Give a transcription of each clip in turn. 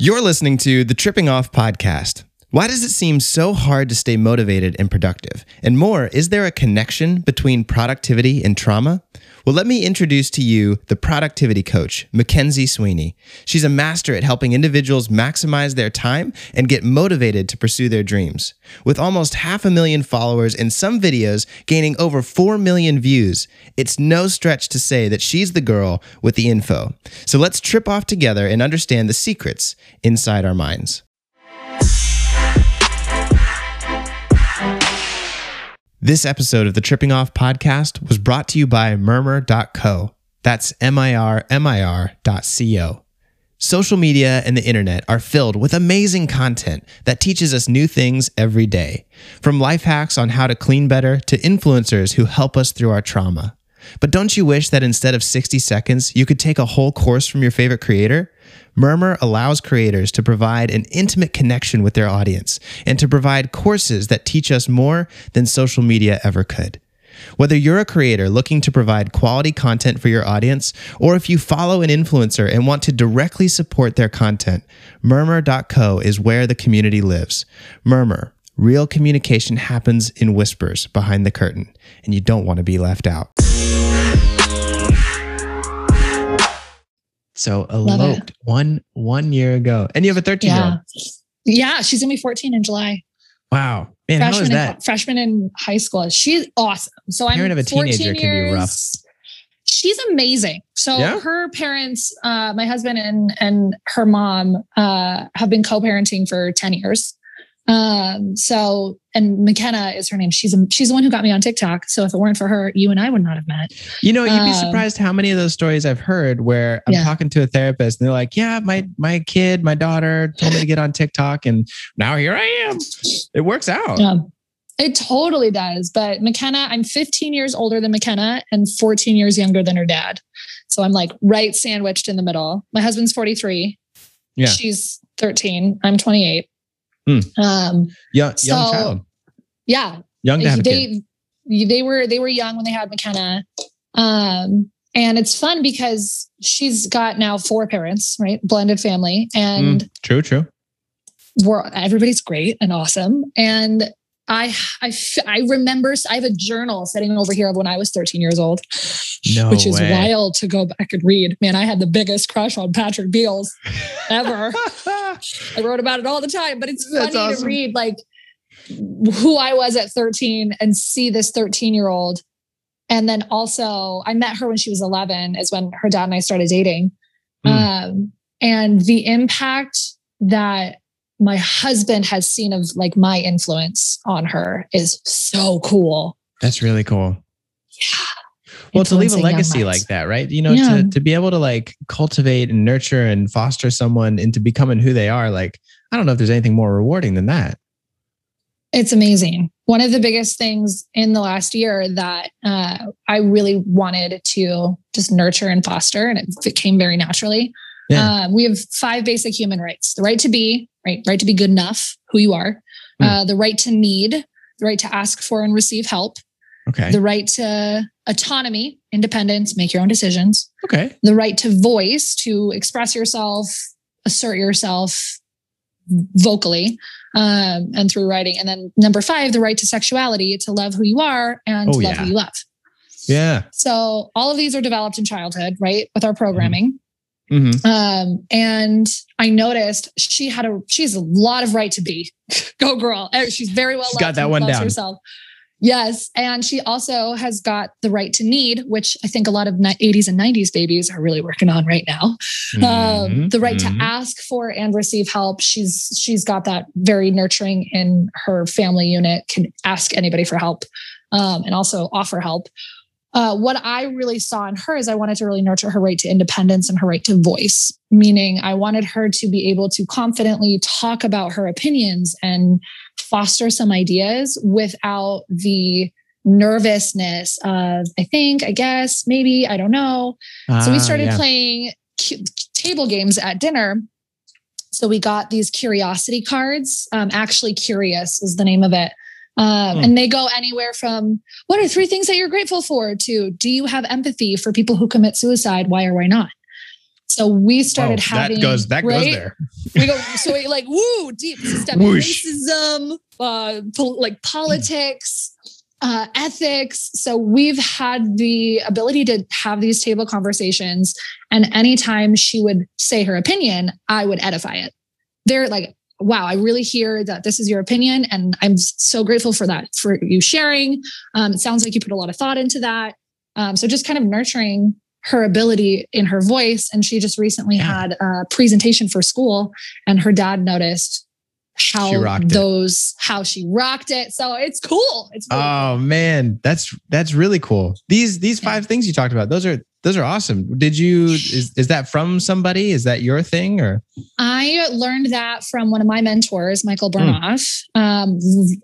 You're listening to the Tripping Off Podcast. Why does it seem so hard to stay motivated and productive? And more, is there a connection between productivity and trauma? Well, let me introduce to you the productivity coach, Mackenzie Sweeney. She's a master at helping individuals maximize their time and get motivated to pursue their dreams. With almost half a million followers and some videos gaining over 4 million views, it's no stretch to say that she's the girl with the info. So let's trip off together and understand the secrets inside our minds. This episode of the Tripping Off podcast was brought to you by Mirmir.co. That's M I R M I R.co. Social media and the internet are filled with amazing content that teaches us new things every day, from life hacks on how to clean better to influencers who help us through our trauma. But don't you wish that instead of 60 seconds, you could take a whole course from your favorite creator? Mirmir allows creators to provide an intimate connection with their audience and to provide courses that teach us more than social media ever could. Whether you're a creator looking to provide quality content for your audience, or if you follow an influencer and want to directly support their content, Mirmir.co is where the community lives. Mirmir, real communication happens in whispers behind the curtain, and you don't want to be left out. So eloped one one year ago, and you have a thirteen year old. Yeah, she's gonna be fourteen in July. Wow, man, how is freshman, that? in, freshman in high school. She's awesome. So I'm Parent of a 14 teenager can be rough. She's amazing. So Yeah? her parents, uh, my husband and and her mom, uh, have been co-parenting for ten years. Um, so and McKenna is her name. She's she's the one who got me on TikTok. So if it weren't for her, you and I would not have met. You know, you'd be Um, surprised how many of those stories I've heard where I'm Yeah. talking to a therapist and they're like, "Yeah, my my kid, my daughter told me to get on TikTok, and now here I am. It works out." Yeah. It totally does. But McKenna, I'm 15 years older than McKenna and 14 years younger than her dad. So I'm like right sandwiched in the middle. My husband's 43. Yeah. She's 13. I'm 28. Hmm. Um, Young, young So- child, yeah. young to have. They they were they were young when they had McKenna. Um, and it's fun because she's got now four parents, right? Blended family. And Mm, true, true. we're everybody's great and awesome. And I, I, I remember I have a journal sitting over here of when I was 13 years old, No which is way. wild to go back and read. Man, I had the biggest crush on Patrick Beals ever. I wrote about it all the time, but it's That's funny to read like who I was at 13 and see this 13 year old. And then also, I met her when she was 11, is when her dad and I started dating. Hmm. Um, and the impact that my husband has seen of like my influence on her is so cool. That's really cool. Yeah. Well, to leave a legacy like that, right? You know, Yeah. to, to be able to like cultivate and nurture and foster someone into becoming who they are, like, I don't know if there's anything more rewarding than that. It's amazing. One of the biggest things in the last year that uh, I really wanted to just nurture and foster, and it, it came very naturally. Yeah. Um, we have five basic human rights: the right to be, right, right to be good enough, who you are, Hmm. uh, the right to need, the right to ask for and receive help, Okay. the right to autonomy, independence, make your own decisions, okay. the right to voice, to express yourself, assert yourself vocally um, and through writing. And then number five, the right to sexuality, to love who you are and Oh, to love yeah. who you love. Yeah. So all of these are developed in childhood, right? With our programming. Hmm Um, and I noticed she had a she has a lot of right to be. Go girl. Eh, She's very well She's got that one down. herself. Yes. And she also has got the right to need, which I think a lot of 80s and 90s babies are really working on right now. Um, the right Mhm. to ask for and receive help. She's she's got that very nurturing in her family unit, can ask anybody for help um, and also offer help. Uh, what I really saw in her is I wanted to really nurture her right to independence and her right to voice, meaning I wanted her to be able to confidently talk about her opinions and foster some ideas without the nervousness of, I think, I guess, maybe, I don't know. So we Ah, started yeah. playing cu- table games at dinner. So we got these curiosity cards. Um, actually, curious is the name of it. Um, Hmm. And they go anywhere from what are three things that you're grateful for to do you have empathy for people who commit suicide? Why or why not? So we started Oh, having that goes that goes there. we go so we like woo deep systemic Whoosh. racism uh pol- like politics uh ethics so we've had the ability to have these table conversations and anytime she would say her opinion i would edify it they're like wow i really hear that this is your opinion and i'm so grateful for that for you sharing um, it sounds like you put a lot of thought into that um, so just kind of nurturing her ability in her voice. And she just recently Yeah. had a presentation for school, and her dad noticed how rocked it. those how she rocked it. So it's cool. It's really Oh man, that's that's really cool. These these Yeah. five things you talked about, those are those are awesome. Did you is is that from somebody? Is that your thing or I learned that from one of my mentors, Michael Hmm. Bernoff, um,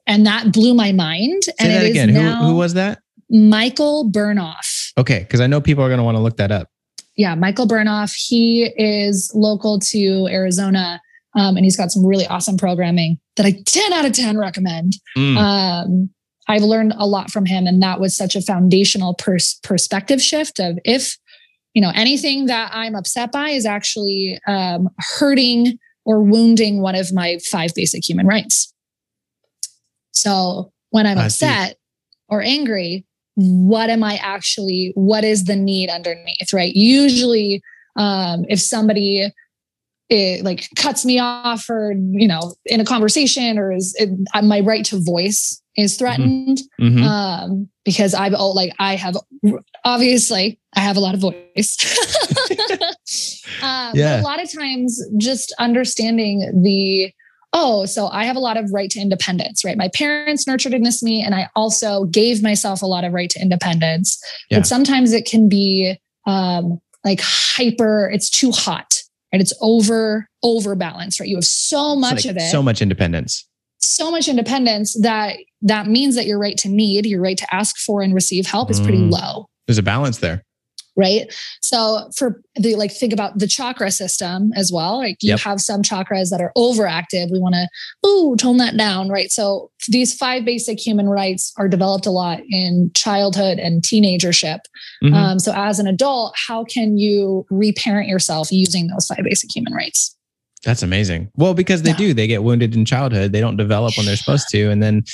and that blew my mind. say and that it is again? Who who was that? Michael Bernoff. Okay, because I know people are gonna want to look that up. Yeah, Michael Bernoff. He is local to Arizona, um, and he's got some really awesome programming that I 10 out of 10 recommend. Mm, um, I've learned a lot from him, and that was such a foundational pers- perspective shift of if you know anything that I'm upset by is actually um, hurting or wounding one of my five basic human rights. So when I'm I see. upset or angry, what am I actually? What is the need underneath? Right? Usually, um, if somebody it like cuts me off or you know in a conversation or is it, my right to voice is threatened mhm. um because i've oh like i have obviously i have a lot of voice um, Yeah. a lot of times just understanding the oh so i have a lot of right to independence right my parents nurtured in this me and i also gave myself a lot of right to independence Yeah. but sometimes it can be um like hyper it's too hot and it's over over balanced right you have so much like of it So much independence. so much independence that that means that your right to need your right to ask for and receive help is pretty Mm. low There's a balance there. Right so for the like think about the chakra system as well like you Yep. have some chakras that are overactive we want to ooh tone that down right so these five basic human rights are developed a lot in childhood and teenagership Mhm. um, so as an adult how can you reparent yourself using those five basic human rights That's amazing. Well, because they Yeah. do, they get wounded in childhood. They don't develop when they're supposed to. And then,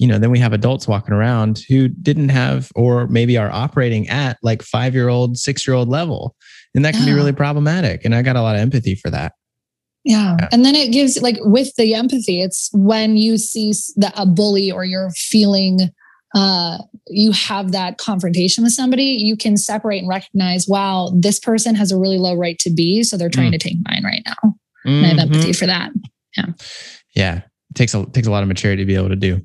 you know, then we have adults walking around who didn't have, or maybe are operating at like five year old, six year old level. And that can be really problematic. And I got a lot of empathy for that. Yeah. Yeah. And then it gives like with the empathy, it's when you see that a bully or you're feeling uh you have that confrontation with somebody, you can separate and recognize, wow, this person has a really low right to be. So they're trying to take mine right now. And I have empathy for that. Yeah. Yeah. It takes a takes a lot of maturity to be able to do.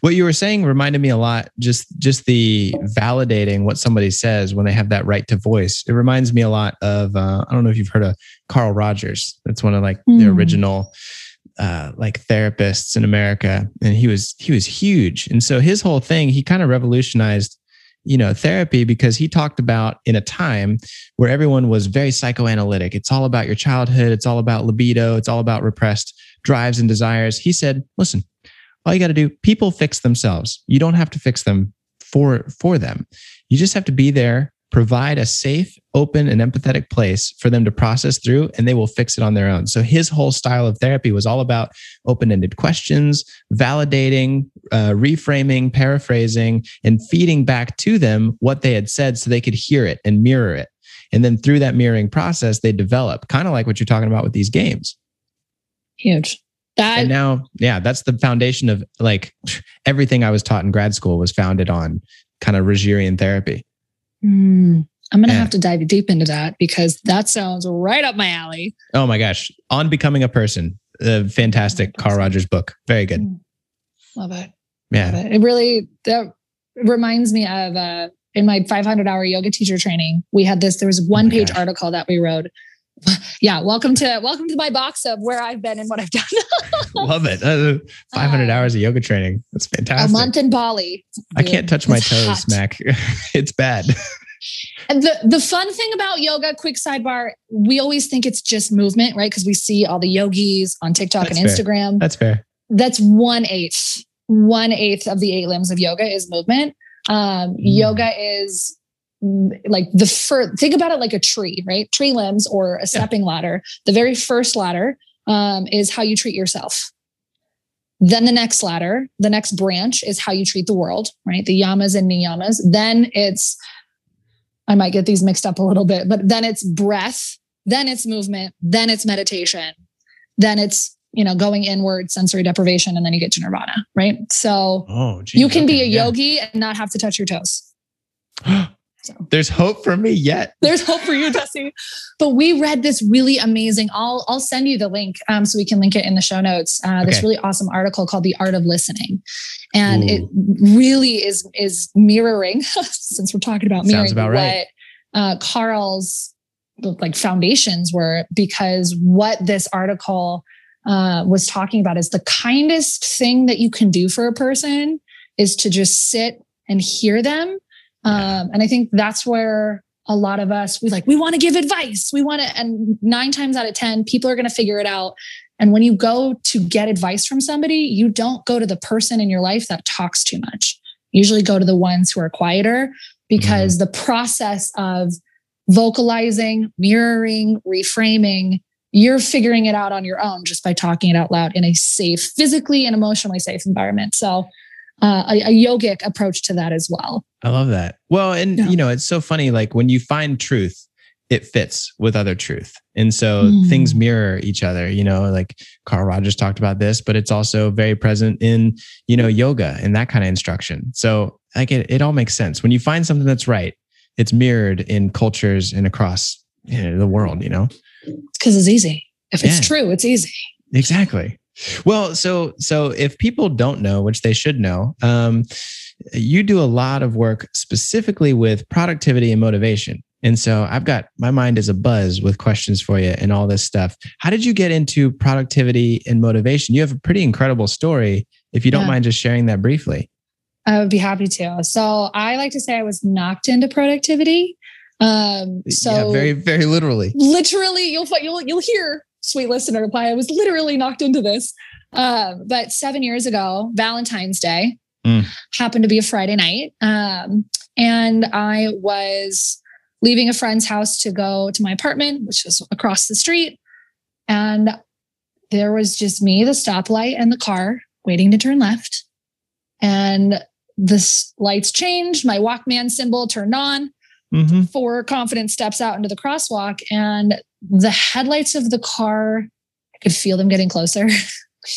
What you were saying reminded me a lot, just just the validating what somebody says when they have that right to voice. It reminds me a lot of uh, I don't know if you've heard of Carl Rogers. That's one of like the Hmm. original uh, like therapists in America, and he was he was huge. And so his whole thing, he kind of revolutionized, you know, therapy because he talked about in a time where everyone was very psychoanalytic. It's all about your childhood. It's all about libido. It's all about repressed drives and desires. He said, listen, all you got to do, people fix themselves. You don't have to fix them for for them. You just have to be there, provide a safe, open, and empathetic place for them to process through, and they will fix it on their own. So his whole style of therapy was all about open-ended questions, validating, uh, reframing, paraphrasing, and feeding back to them what they had said so they could hear it and mirror it. And then through that mirroring process, they develop, kind of like what you're talking about with these games. Huge. That and now, yeah, that's the foundation of like everything I was taught in grad school was founded on kind of Rogerian therapy. Mm, I'm gonna Yeah. have to dive deep into that because that sounds right up my alley. Oh my gosh. On Becoming a Person, the fantastic Carl Rogers book. Very good. Love it. Yeah. Love it. It really that reminds me of uh in my 500 hour yoga teacher training, we had this. There was one page gosh. article that we wrote. Yeah, welcome to welcome to my box of where I've been and what I've done. Love it. Uh, 500 Uh, hours of yoga training. That's fantastic a month in Bali. I can't touch my toes, hot. Mac. it's bad. And the the fun thing about yoga, quick sidebar, we always think it's just movement, right? Because we see all the yogis on TikTok That's and fair. Instagram. That's fair. That's one eighth. One eighth of the eight limbs of yoga is movement. Um, Mm. Yoga is like the first think about it like a tree right? Tree limbs or a stepping yeah. ladder. The very first ladder um, is how you treat yourself. Then the next ladder the next branch is how you treat the world right? The yamas and niyamas. Then it's i might get these mixed up a little bit but then it's breath then it's movement then it's meditation then it's you know going inward sensory deprivation and then you get to nirvana right? So oh, geez, you can okay, be a yeah. yogi and not have to touch your toes So there's hope for me yet. There's hope for you, Dusty. but we read this really amazing. I'll I'll send you the link um, so we can link it in the show notes. Uh, this okay. really awesome article called "The Art of Listening," and Ooh. it really is is mirroring. since we're talking about mirroring, about right. what uh, Carl's like foundations were, because what this article uh, was talking about is the kindest thing that you can do for a person is to just sit and hear them um, and I think that's where a lot of us, we like, we want to give advice. We want to, and nine times out of 10, people are going to figure it out. And when you go to get advice from somebody, you don't go to the person in your life that talks too much. usually go to the ones who are quieter because mm-hmm. the process of vocalizing, mirroring, reframing, you're figuring it out on your own just by talking it out loud in a safe, physically and emotionally safe environment. So uh, a, a, yogic approach to that as well. I love that. Well, and yeah. you know, it's so funny. Like when you find truth, it fits with other truth. And so mm. things mirror each other, you know, like Carl Rogers talked about this, but it's also very present in, you know, yoga and that kind of instruction. So like it, it all makes sense. When you find something that's right, it's mirrored in cultures and across you know, the world, you know? Because it's easy. If it's yeah. true, it's easy. Exactly. Well, so so if people don't know, which they should know, um, you do a lot of work specifically with productivity and motivation. And so I've got my mind is a buzz with questions for you and all this stuff. How did you get into productivity and motivation? You have a pretty incredible story. If you don't yeah. mind just sharing that briefly. I would be happy to. So I like to say I was knocked into productivity. Um, so yeah, very, very literally. Literally, you'll you'll you'll hear sweet listener reply. I was literally knocked into this. Uh, but seven years ago, Valentine's Day mm. happened to be a Friday night. Um, and I was leaving a friend's house to go to my apartment, which was across the street. And there was just me, the stoplight, and the car waiting to turn left. And the lights changed. My Walkman symbol turned on. Mm-hmm. Four confident steps out into the crosswalk, and the headlights of the car, I could feel them getting closer.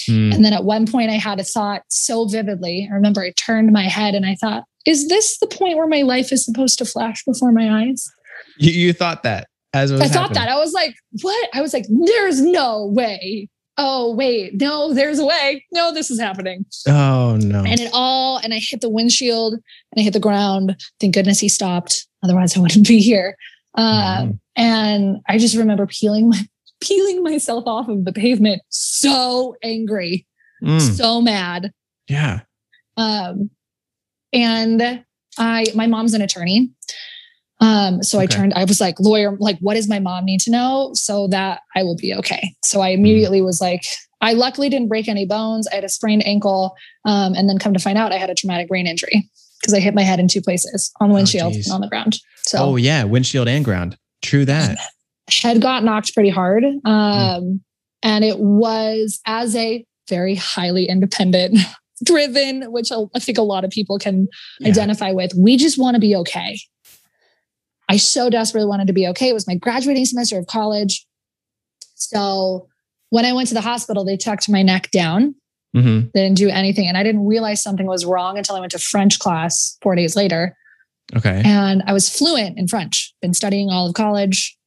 Mm. And then at one point, I had a thought so vividly. I remember I turned my head and I thought, is this the point where my life is supposed to flash before my eyes? You, you thought that as I thought that. I was like, what? I was like, there's no way. Oh, wait, no, there's a way. No, this is happening. Oh, no. And it all, and I hit the windshield and I hit the ground. Thank goodness he stopped. Otherwise, I wouldn't be here. Uh, mm. And I just remember peeling my peeling myself off of the pavement, so angry, mm. so mad. Yeah. Um, and I, my mom's an attorney. Um, so okay. I turned, I was like, lawyer, like, what does my mom need to know so that I will be okay? So I immediately mm. was like, I luckily didn't break any bones. I had a sprained ankle. Um, and then come to find out I had a traumatic brain injury because I hit my head in two places on the oh, windshield oh, and on the ground. So, oh yeah, windshield and ground. True that. Head got knocked pretty hard. Um, mm. And it was as a very highly independent, driven, which I think a lot of people can yeah. identify with. We just want to be okay. I so desperately wanted to be okay. It was my graduating semester of college. So when I went to the hospital, they tucked my neck down. Mm-hmm. They didn't do anything. And I didn't realize something was wrong until I went to French class four days later. Okay. And I was fluent in French, been studying all of college.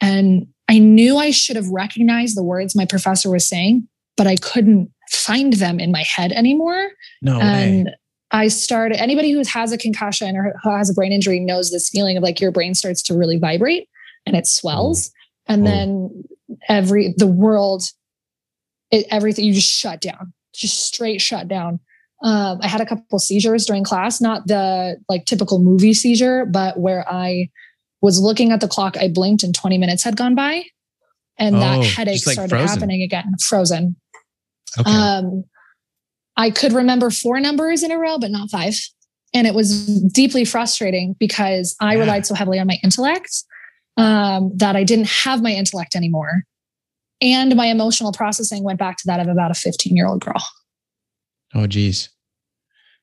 And I knew I should have recognized the words my professor was saying, but I couldn't find them in my head anymore. No and way. I started, anybody who has a concussion or who has a brain injury knows this feeling of like your brain starts to really vibrate and it swells. Oh. And oh. then every, the world, it, everything, you just shut down, just straight shut down. Um, I had a couple seizures during class, not the like typical movie seizure, but where I was looking at the clock, I blinked and 20 minutes had gone by. And oh, that headache like started frozen. happening again, frozen. Okay. Um, I could remember four numbers in a row, but not five. and it was deeply frustrating because I Yeah. relied so heavily on my intellect um, that I didn't have my intellect anymore. And my emotional processing went back to that of about a 15 year old girl. Oh, geez.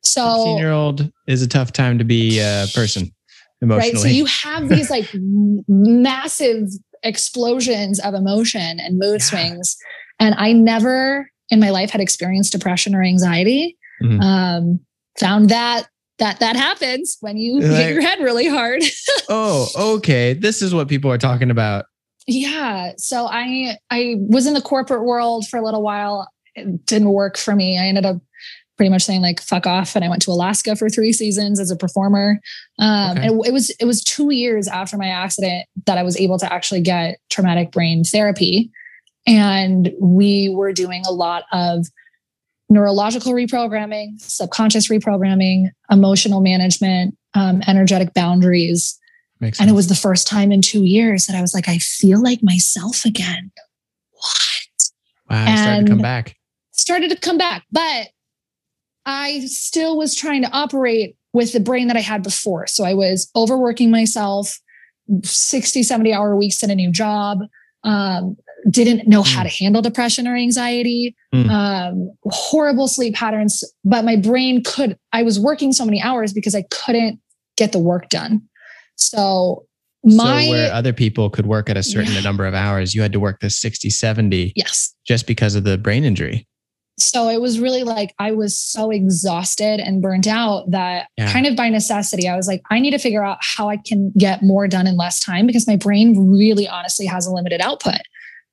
So, 15 year old is a tough time to be a person emotionally. right. So you have these like massive explosions of emotion and mood Yeah. swings. And I never in my life had experienced depression or anxiety. Mhm. Um, found that that that happens when you Like- hit your head really hard. oh, okay. This is what people are talking about. Yeah. So I I was in the corporate world for a little while. It didn't work for me. I ended up pretty much saying like fuck off and I went to Alaska for 3 seasons as a performer. Um Okay. and it was it was 2 years after my accident that I was able to actually get traumatic brain therapy and we were doing a lot of neurological reprogramming, subconscious reprogramming, emotional management, um, energetic boundaries. Makes sense. And it was the first time in two years that I was like, I feel like myself again. What? wow, I started to come back. Started to come back, but I still was trying to operate with the brain that I had before. So I was overworking myself, 60, 70 hour weeks at a new job. Um, didn't know how to handle depression or anxiety, Mm. um, horrible sleep patterns. But my brain could, I was working so many hours because I couldn't get the work done. So my, so where other people could work at a certain Yeah. number of hours, you had to work the 60, 70 yes. just because of the brain injury. so it was really like I was so exhausted and burnt out that Yeah. kind of by necessity, I was like, I need to figure out how I can get more done in less time because my brain really honestly has a limited output.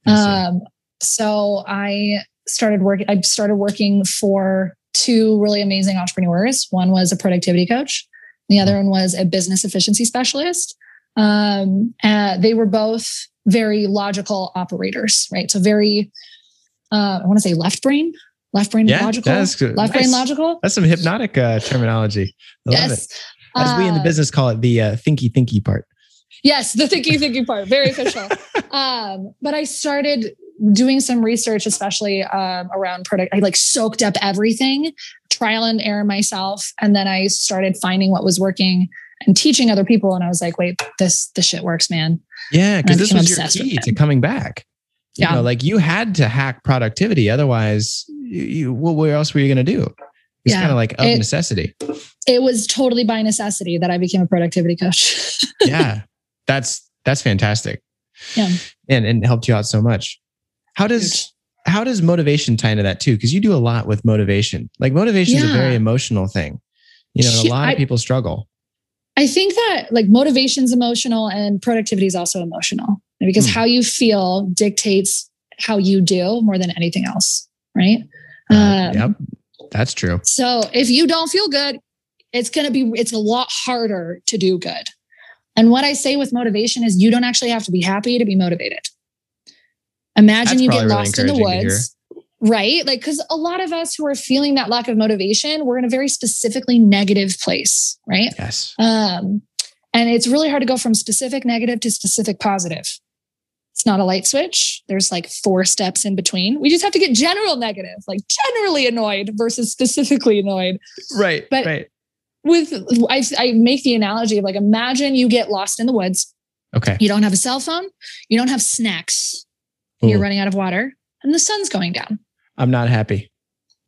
I. Um, so I started working, I started working for two really amazing entrepreneurs. One was a productivity coach, the other one was a business efficiency specialist. Um, uh, they were both very logical operators, right? So very, uh, I want to say left brain, left brain Yeah, logical, that's good. left brain logical. That's some hypnotic uh, terminology. I love Yes. it. As we in the Uh, business call it, the uh, thinky thinky part. Yes, the thinky thinky part, very official. um, but I started doing some research, especially um, around product. I like soaked up everything, trial and error myself, and then I started finding what was working and teaching other people. And I was like, wait, this this shit works, man. Yeah, because this was your key to coming back. You Yeah. know, like you had to hack productivity. Otherwise, you, you, what, what else were you going to do? It's Yeah. kind of like of It- necessity. It was totally by necessity that I became a productivity coach. yeah, that's that's fantastic. Yeah. and and helped you out so much. How does how does motivation tie into that too? Because you do a lot with motivation. Like motivation is a very emotional thing. You know, a lot of I- people struggle. I think that like motivation's emotional and productivity is also emotional because Hmm. how you feel dictates how you do more than anything else, right? Uh, Um, yep, that's true. So if you don't feel good, it's going to be, it's a lot harder to do good. And what I say with motivation is you don't actually have to be happy to be motivated. Imagine That's you get really lost in the woods, right? Like, because a lot of us who are feeling that lack of motivation, we're in a very specifically negative place, right? Yes. Um, and it's really hard to go from specific negative to specific positive. It's not a light switch. There's like four steps in between. We just have to get general negative, like generally annoyed versus specifically annoyed. Right. But- right. With I, I make the analogy of like imagine you get lost in the woods. Okay. You don't have a cell phone. You don't have snacks. You're running out of water, and the sun's going down. I'm not happy.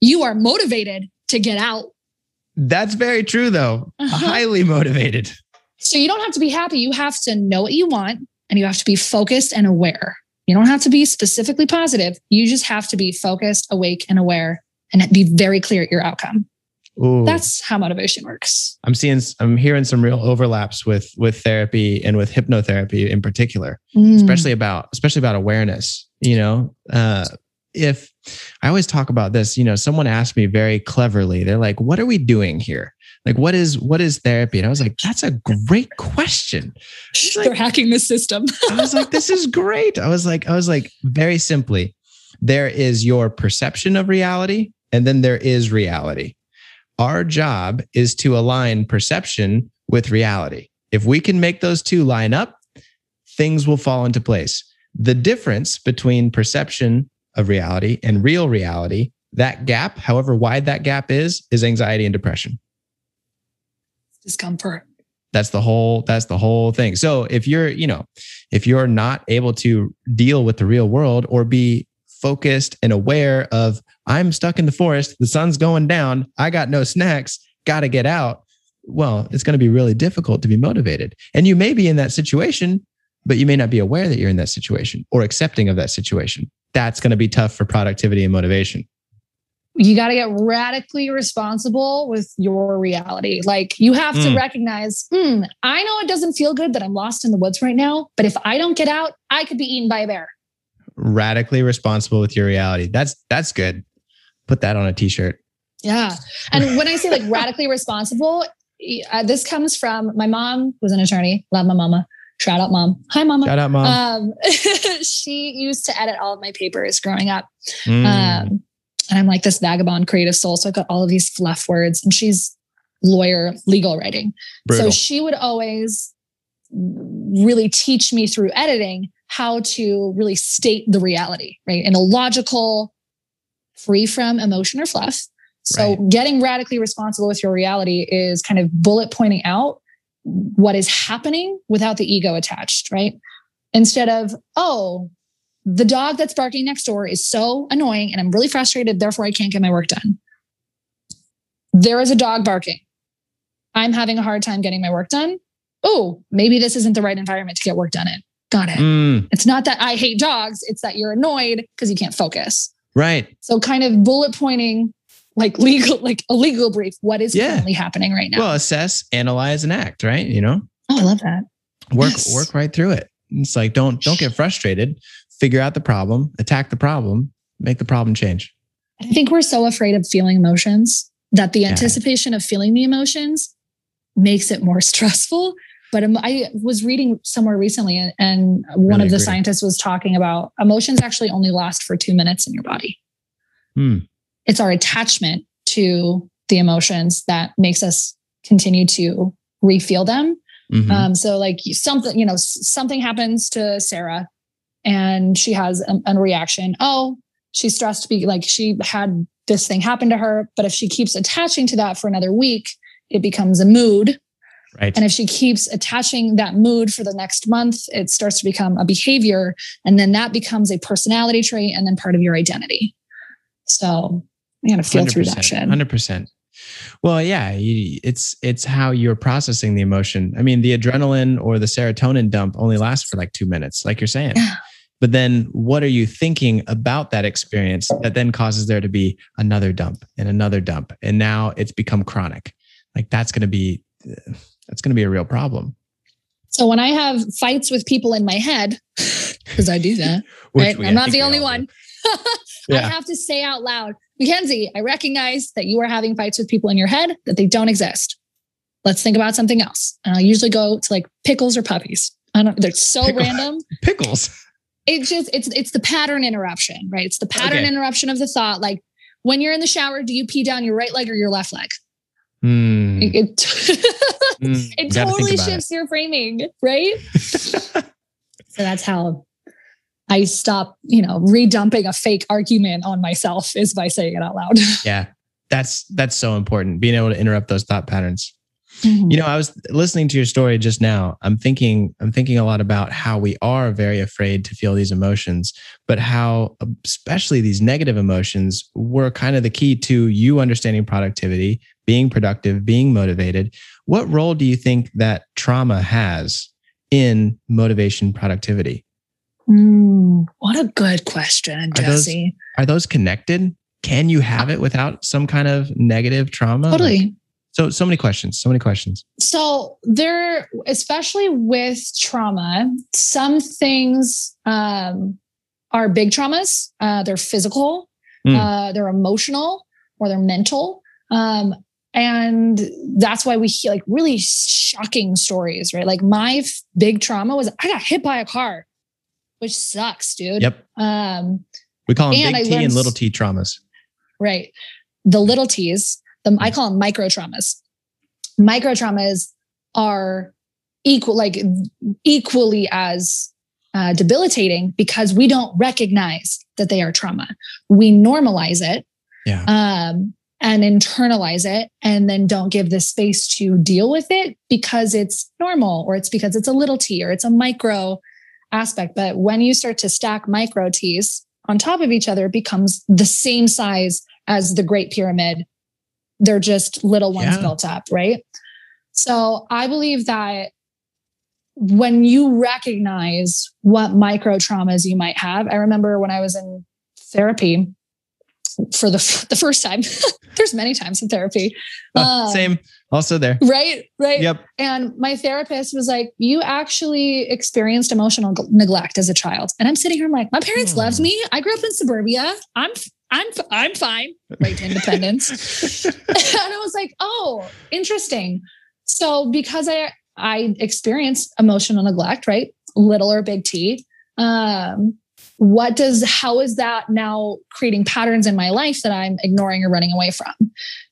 You are motivated to get out. That's very true, though. Uh-huh. Highly motivated. So you don't have to be happy. You have to know what you want and you have to be focused and aware. You don't have to be specifically positive. You just have to be focused, awake, and aware and be very clear at your outcome. Ooh. That's how motivation works. I'm seeing. I'm hearing some real overlaps with with therapy and with hypnotherapy in particular. Mm. especially about especially about awareness you know uh if i always talk about this you know someone asked me very cleverly they're like what are we doing here like what is what is therapy and i was like that's a great question They're hacking the system. i was like this is great i was like i was like very simply there is your perception of reality and then there is reality our job is to align perception with reality if we can make those two line up things will fall into place. The difference between perception of reality and real reality, that gap, however wide that gap is, is anxiety and depression. discomfort. That's the whole that's the whole thing. So if you're, you know, if you're not able to deal with the real world or be focused and aware of I'm stuck in the forest, the sun's going down, I got no snacks, got to get out. Well, it's going to be really difficult to be motivated. And you may be in that situation, but you may not be aware that you're in that situation or accepting of that situation. That's going to be tough for productivity and motivation you got to get radically responsible with your reality. Like you have to mm. recognize, hmm, I know it doesn't feel good that I'm lost in the woods right now, but if I don't get out, I could be eaten by a bear. Radically responsible with your reality. That's that's good. Put that on a t-shirt. Yeah. And when I say like radically responsible, uh, this comes from my mom was an attorney. Love my mama. Shout out mom. Hi mama. Shout out mom. Um, she used to edit all of my papers growing up. Mm. Um, and I'm like this vagabond creative soul. So I've got all of these fluff words and she's lawyer, legal writing. Brutal. So she would always really teach me through editing how to really state the reality, right? In a logical, free from emotion or fluff. So right. getting radically responsible with your reality is kind of bullet pointing out what is happening without the ego attached, right? Instead of, oh, the dog that's barking next door is so annoying and I'm really frustrated. Therefore, I can't get my work done. There is a dog barking. I'm having a hard time getting my work done. Oh, maybe this isn't the right environment to get work done in. Got it. Mm. It's not that I hate dogs, it's that you're annoyed because you can't focus. Right. So, kind of bullet pointing like legal, like a legal brief. What is yeah. currently happening right now? Well, assess, analyze, and act, right? You know? Oh, I love that. Work, yes. work right through it. It's like don't don't get frustrated figure out the problem, attack the problem, make the problem change. I think we're so afraid of feeling emotions that the anticipation yeah. of feeling the emotions makes it more stressful. But I was reading somewhere recently, and one really of the agree. scientists was talking about emotions actually only last for two minutes in your body. Hmm. It's our attachment to the emotions that makes us continue to refeel them. Mm-hmm. Um, so, like something, you know, something happens to Sarah and she has a, a reaction. Oh, she's stressed to be like she had this thing happen to her. But if she keeps attaching to that for another week, it becomes a mood. Right. And if she keeps attaching that mood for the next month, it starts to become a behavior. And then that becomes a personality trait and then part of your identity. So you gotta feel through that shit. 100%. Well, yeah, it's it's how you're processing the emotion. I mean, the adrenaline or the serotonin dump only lasts for like two minutes, like you're saying. But then what are you thinking about that experience that then causes there to be another dump and another dump? And now it's become chronic. Like that's going to be, uh, that's going to be a real problem. So when I have fights with people in my head, because I do that, right? I'm not the only one. yeah. I have to say out loud, Mackenzie, I recognize that you are having fights with people in your head that they don't exist. Let's think about something else. And I usually go to like pickles or puppies. I don't, they're so Pickle. random. Pickles It just it's it's the pattern interruption, right? It's the pattern okay. interruption of the thought. Like when you're in the shower, do you pee down your right leg or your left leg? Hmm. Mm. It, it, mm, it totally shifts it. your framing, right? so that's how I stop, you know, redumping a fake argument on myself is by saying it out loud. yeah. That's that's so important. Being able to interrupt those thought patterns. Mm-hmm. You know, I was listening to your story just now. I'm thinking, I'm thinking a lot about how we are very afraid to feel these emotions, but how, especially these negative emotions, were kind of the key to you understanding productivity, being productive, being motivated. What role do you think that trauma has in motivation productivity? Mm, what a good question, Jesse. Are those, are those connected? Can you have it without some kind of negative trauma? Totally. Like, so, so many questions, so many questions. So, there, especially with trauma, some things um, are big traumas. Uh, they're physical, mm. uh, they're emotional, or they're mental. Um, and that's why we hear like really shocking stories, right? Like my f- big trauma was I got hit by a car, which sucks, dude. Yep. Um, we call them big T and little T traumas. Right. The little T's the, I call them micro traumas. Micro traumas are equal, like equally as uh, debilitating because we don't recognize that they are trauma. We normalize it. Yeah. Um, and internalize it and then don't give the space to deal with it because it's normal or it's because it's a little t or it's a micro aspect. But when you start to stack micro t's on top of each other, it becomes the same size as the Great Pyramid. They're just little ones Yeah. built up, right? So I believe that when you recognize what micro traumas you might have, I remember when I was in therapy for the the first time. There's many times in therapy. Oh, Um, same. Also there. Right, right. Yep. And my therapist was like, "You actually experienced emotional neglect as a child." And I'm sitting here, I'm like, "My parents Hmm. loved me. I grew up in suburbia. I'm, I'm, I'm fine. Right to independence." and I was like, "Oh, interesting." So because I I experienced emotional neglect, right, little or big T, um, what does how is that now creating patterns in my life that I'm ignoring or running away from?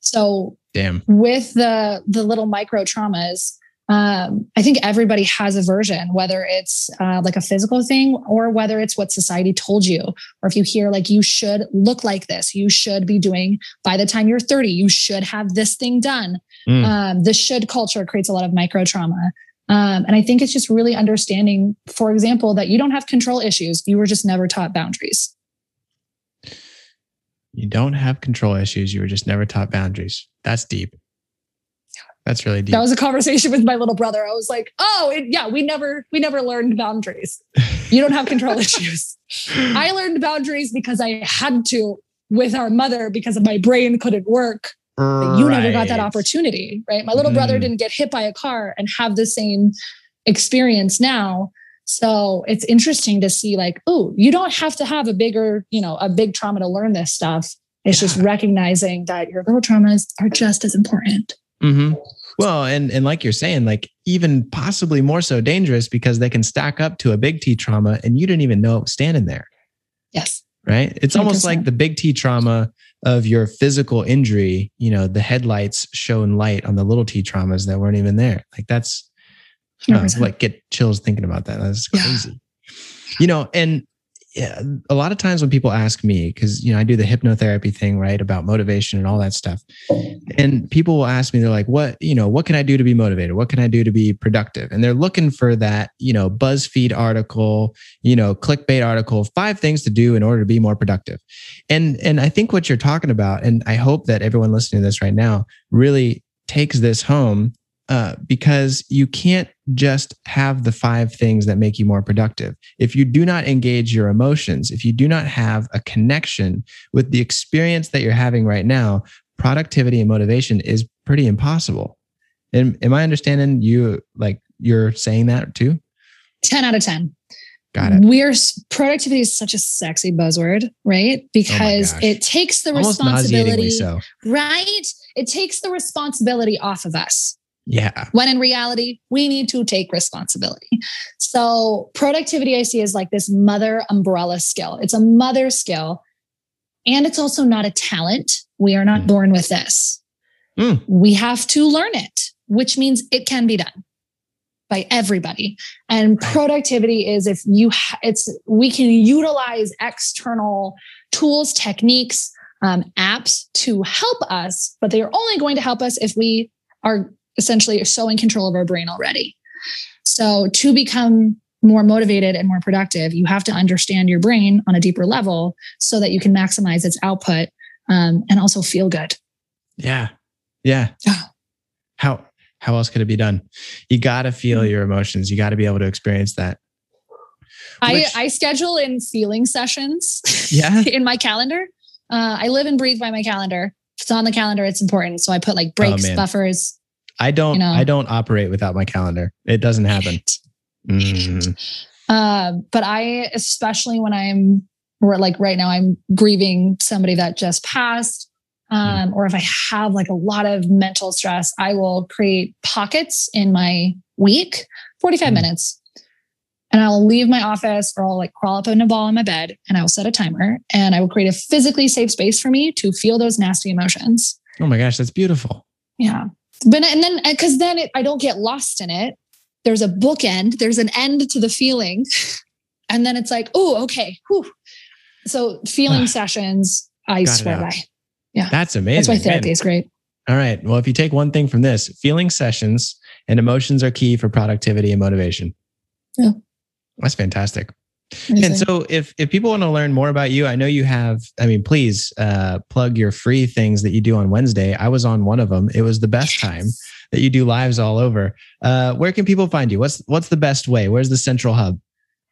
So Damn. with the the little micro traumas um, i think everybody has a version whether it's uh, like a physical thing or whether it's what society told you or if you hear like you should look like this you should be doing by the time you're 30 you should have this thing done Mm. um, the should culture creates a lot of micro trauma um, and i think it's just really understanding for example that you don't have control issues you were just never taught boundaries You don't have control issues. You were just never taught boundaries. That's deep. That's really deep. that was a conversation with my little brother i was like oh it, yeah we never we never learned boundaries you don't have control issues I learned boundaries because I had to with our mother because of my brain couldn't work. But you never got that opportunity, right? My little brother Mm. didn't get hit by a car and have the same experience now. So it's interesting to see, like, oh, you don't have to have a bigger, you know, a big trauma to learn this stuff. It's just recognizing that your little traumas are just as important. hmm Well, and and like you're saying, like even possibly more so dangerous because they can stack up to a big T trauma, and you didn't even know it was standing there. Yes. Right? It's almost 100%. like the big T trauma of your physical injury. You know, the headlights shone light on the little T traumas that weren't even there. Like that's uh, 100%. like get chills thinking about that. That's Yeah. crazy. You know, and yeah, a lot of times when people ask me, because you know, I do the hypnotherapy thing, right, about motivation and all that stuff. And people will ask me, they're like, what, you know, what can I do to be motivated? What can I do to be productive? And they're looking for that, you know, BuzzFeed article, you know, clickbait article, five things to do in order to be more productive. And and I think what you're talking about, and I hope that everyone listening to this right now really takes this home uh, because you can't just have the five things that make you more productive. If you do not engage your emotions, if you do not have a connection with the experience that you're having right now, productivity and motivation is pretty impossible. And am I understanding you like you're saying that too? 10 out of 10. Got it. We're productivity is such a sexy buzzword, right? Because gosh. it takes the Almost responsibility, so. right? It takes the responsibility off of us. Yeah. When in reality, we need to take responsibility. So, productivity I see is like this mother umbrella skill. It's a mother skill, and it's also not a talent. We are not Mm. born with this. Mm. We have to learn it, which means it can be done by everybody. And productivity is if you, ha- it's, we can utilize external tools, techniques, um, apps to help us, but they are only going to help us if we are essentially so in control of our brain already. So to become more motivated and more productive, you have to understand your brain on a deeper level so that you can maximize its output um, and also feel good. Yeah. Yeah. Yeah. How how else could it be done? You got to feel Mm-hmm. your emotions. You got to be able to experience that. I, Which- I schedule in feeling sessions Yeah. in my calendar. Uh, I live and breathe by my calendar. If it's on the calendar, it's important. So I put like breaks, man. buffers. I don't You know. I don't operate without my calendar. It doesn't happen. Mhm. Uh, but I, especially when I'm like right now, I'm grieving somebody that just passed. Um, or if I have like a lot of mental stress, I will create pockets in my week, 45 Mm. minutes, minutes. And I'll leave my office or I'll like crawl up in a ball in my bed and I will set a timer and I will create a physically safe space for me to feel those nasty emotions. Oh my gosh, that's beautiful. Yeah. But and then because then it, I don't get lost in it. There's a bookend, there's an end to the feeling. And then it's like, oh, okay. Whew. So feeling Ah. sessions, I swear by. Yeah. That's amazing. That's why therapy man. is great. All right. Well, if you take one thing from this, feeling sessions and emotions are key for productivity and motivation. Yeah. That's fantastic. Amazing. And so if if people want to learn more about you, I know you have, I mean, please uh plug your free things that you do on Wednesday. I was on one of them. It was the best time that you do lives all over. Uh where can people find you? What's what's the best way? Where's the central hub?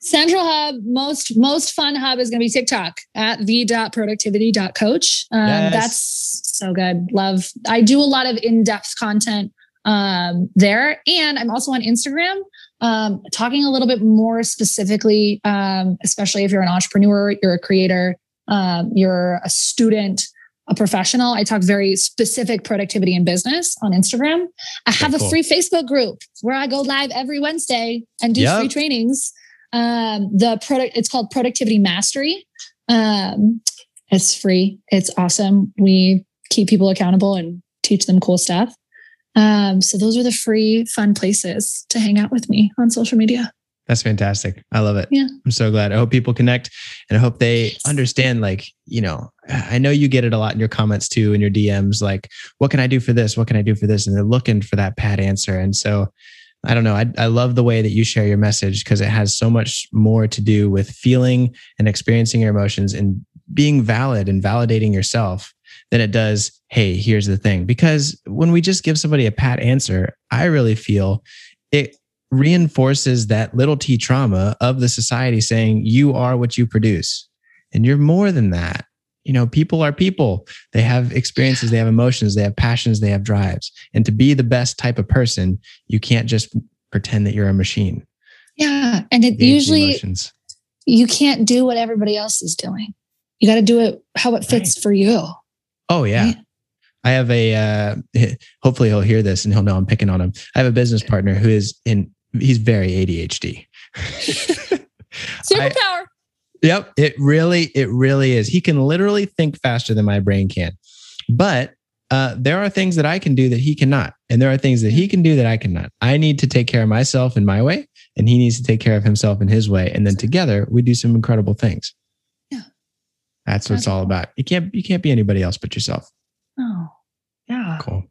Central Hub, most most fun hub is going to be TikTok at the.productivity.coach. Um, Yes. That's so good. Love. I do a lot of in-depth content um, there, and I'm also on Instagram, um, talking a little bit more specifically, um, especially if you're an entrepreneur, you're a creator, um, you're a student, a professional. I talk very specific productivity in business on Instagram. I have cool. a free Facebook group where I go live every Wednesday and do Yep. free trainings um the product it's called productivity mastery um it's free it's awesome we keep people accountable and teach them cool stuff um so those are the free fun places to hang out with me on social media That's fantastic. I love it. Yeah. I'm so glad. I hope people connect and I hope they understand, like, you know, I know you get it a lot in your comments too, in your DMs, like, what can I do for this? What can I do for this? And they're looking for that pat answer. And so I don't know. I, I love the way that you share your message because it has so much more to do with feeling and experiencing your emotions and being valid and validating yourself than it does, hey, here's the thing. Because when we just give somebody a pat answer, I really feel it reinforces that little t trauma of the society saying you are what you produce. And you're more than that. You know people are people. They have experiences they have emotions they have passions they have drives. And to be the best type of person you can't just pretend that you're a machine. Yeah and it Engage usually emotions. you can't do what everybody else is doing. You got to do it how it fits for you oh yeah Right. i have a uh hopefully he'll hear this and he'll know i'm picking on him i have a business partner who is in he's very adhd superpower Yep, it really, it really is. He can literally think faster than my brain can. But uh, there are things that I can do that he cannot, and there are things that he can do that I cannot. I need to take care of myself in my way, and he needs to take care of himself in his way, and then together we do some incredible things. That's what it's all about. You can't, you can't be anybody else but yourself. oh yeah Cool.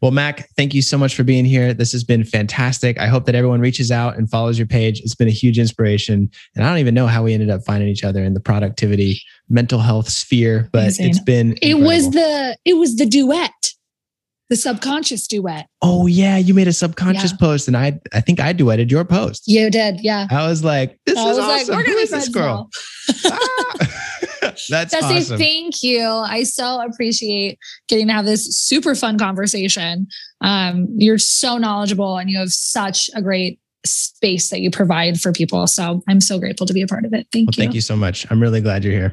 Well, Mac, thank you so much for being here. This has been fantastic. I hope that everyone reaches out and follows your page. It's been a huge inspiration. And I don't even know how we ended up finding each other in the productivity, mental health sphere, but Amazing. it's been. it was the it was the duet the subconscious duet Oh yeah, you made a subconscious Yeah. post, and I I think I duetted your post. you did yeah I was like, this I is was like, awesome. we're gonna be this girl? Ah! That's Jesse, awesome. thank you. I so appreciate getting to have this super fun conversation. Um, you're so knowledgeable and you have such a great space that you provide for people. So I'm so grateful to be a part of it. Thank Well, you. thank you so much. I'm really glad you're here.